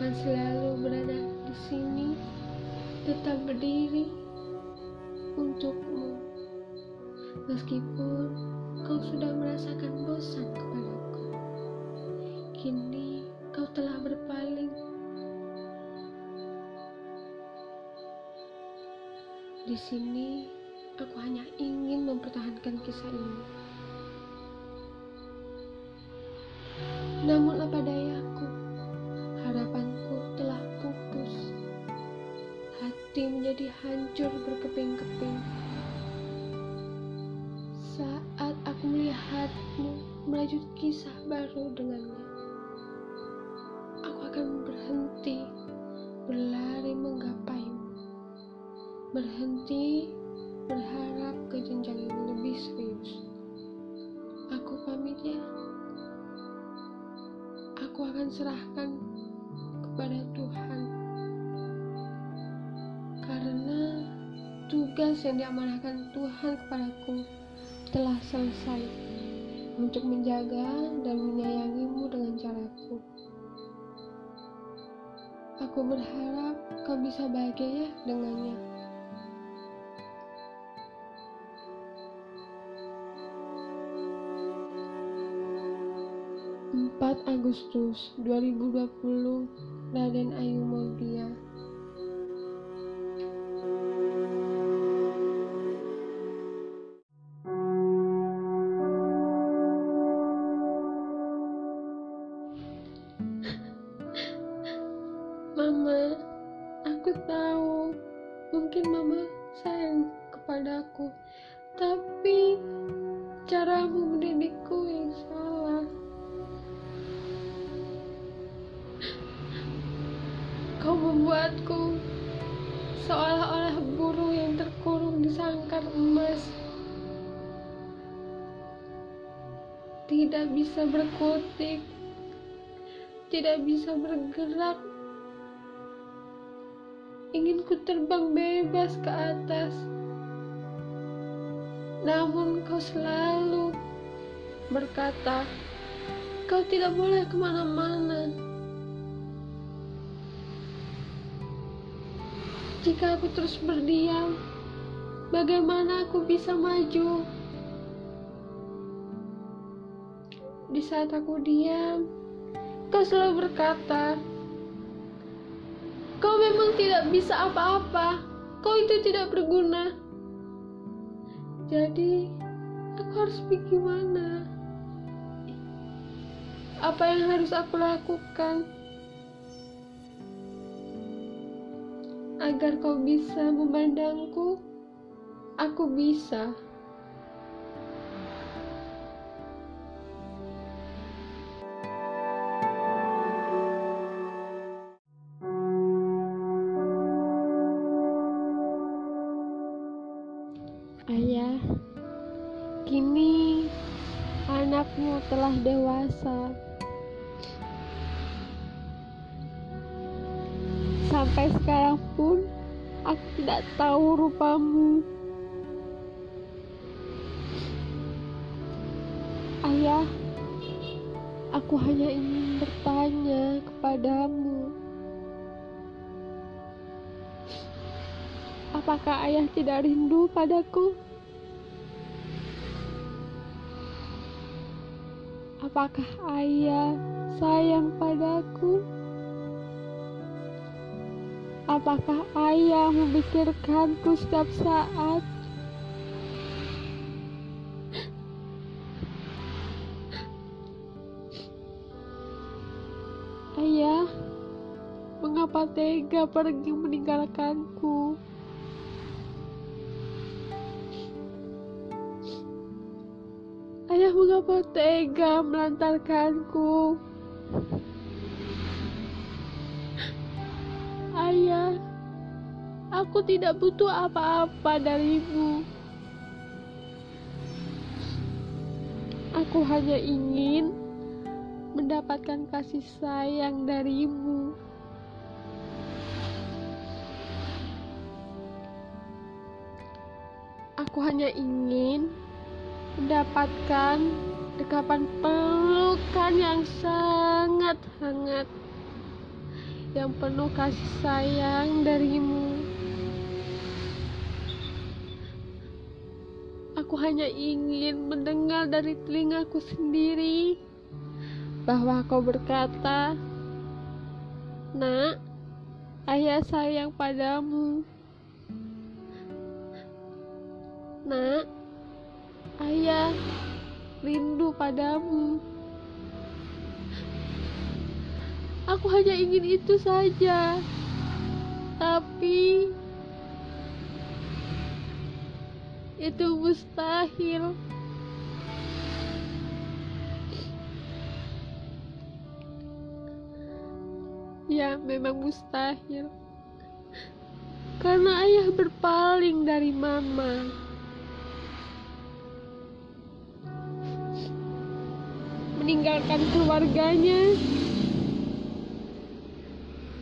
akan selalu berada di sini, tetap berdiri untukmu. Meskipun kau sudah merasakan bosan kepadaku, kini kau telah berpaling. Di sini, aku hanya ingin mempertahankan kisah ini. Namun apa dayaku, melanjut kisah baru dengannya, aku akan berhenti berlari menggapaimu. Berhenti berharap ke jenjang yang lebih serius. Aku pamit ya aku akan serahkan kepada Tuhan karena tugas yang diamanahkan Tuhan kepadaku telah selesai untuk menjaga dan menyayangimu dengan caraku. Aku berharap kau bisa bahagia ya dengannya. 4 Agustus 2020 Raden Ayu Maudia caramu mendidikku yang salah. Kau membuatku seolah-olah burung yang terkurung di sangkar emas. Tidak bisa berkutik, tidak bisa bergerak. Ingin ku terbang bebas ke atas. Namun kau selalu berkata, kau tidak boleh ke mana-mana. Jika aku terus berdiam, bagaimana aku bisa maju? Di saat aku diam, kau selalu berkata, "Kau memang tidak bisa apa-apa, kau itu tidak berguna." Jadi, aku harus bagaimana? Apa yang harus aku lakukan? agar kau bisa memandangku, aku bisa. Anakmu telah dewasa. Sampai sekarang pun aku tidak tahu rupamu. Ayah, aku hanya ingin bertanya kepadamu. Apakah ayah tidak rindu padaku? Apakah ayah sayang padaku? Apakah ayah memikirkanku setiap saat? Ayah, mengapa tega pergi meninggalkanku? Ayah, mengapa tega melantarkanku? Ayah, aku tidak butuh apa-apa darimu. Aku hanya ingin mendapatkan kasih sayang darimu. Aku hanya ingin mendapatkan dekapan pelukan yang sangat hangat yang penuh kasih sayang darimu. Aku hanya ingin mendengar dari telingaku sendiri bahwa kau berkata, "Nak, ayah sayang padamu." Nak, ayah rindu padamu. Aku hanya ingin itu saja. Tapi itu mustahil. Ya, memang mustahil. Karena ayah berpaling dari mama. Meninggalkan keluarganya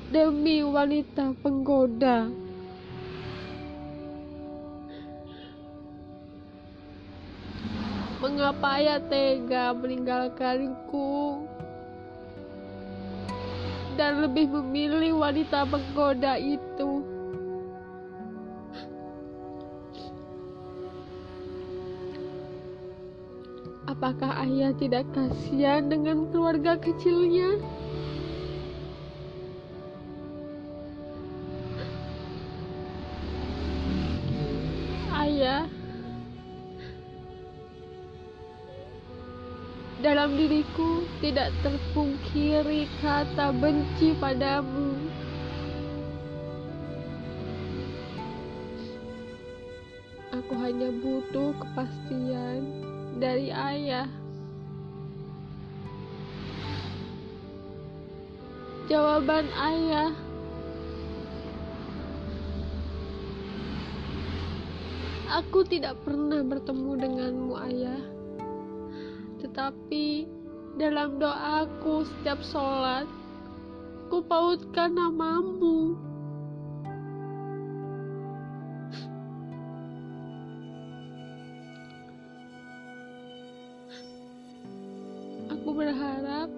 demi wanita penggoda. Mengapa ayah tega meninggalkanku dan lebih memilih wanita penggoda itu? Apakah ayah tidak kasihan dengan keluarga kecilnya? Ayah, dalam diriku tidak terpungkiri kata benci padamu. Aku hanya butuh kepastian dari ayah. Jawaban ayah Aku tidak pernah bertemu denganmu, Ayah. Tetapi dalam doaku setiap sholat, ku pautkan namamu. Berharap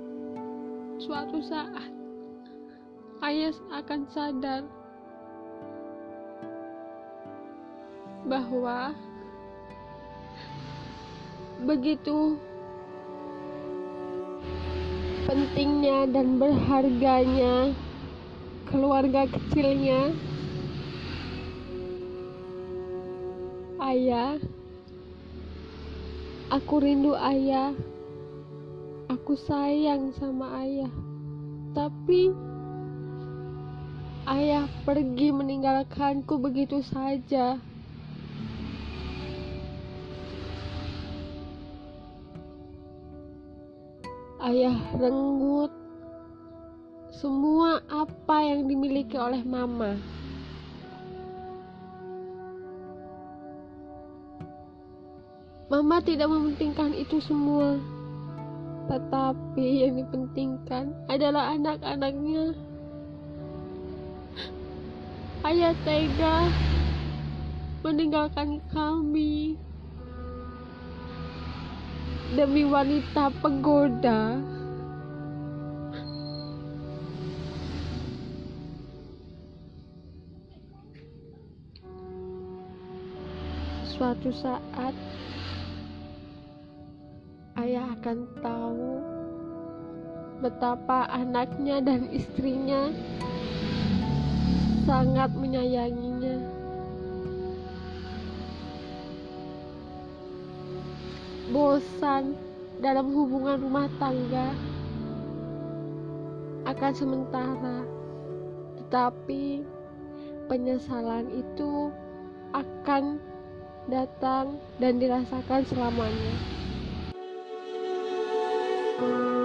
suatu saat Ayah akan sadar bahwa begitu pentingnya dan berharganya keluarga kecilnya ayah aku rindu ayah aku sayang sama ayah. Tapi ayah pergi meninggalkanku begitu saja. Ayah renggut semua apa yang dimiliki oleh mama. Mama tidak mementingkan itu semua, tetapi yang dipentingkan adalah anak-anaknya. Ayah tega meninggalkan kami demi wanita penggoda. Suatu saat ayah akan tahu betapa anaknya dan istrinya sangat menyayanginya. bosan dalam hubungan rumah tangga akan sementara, tetapi penyesalan itu akan datang dan dirasakan selamanya. Thank you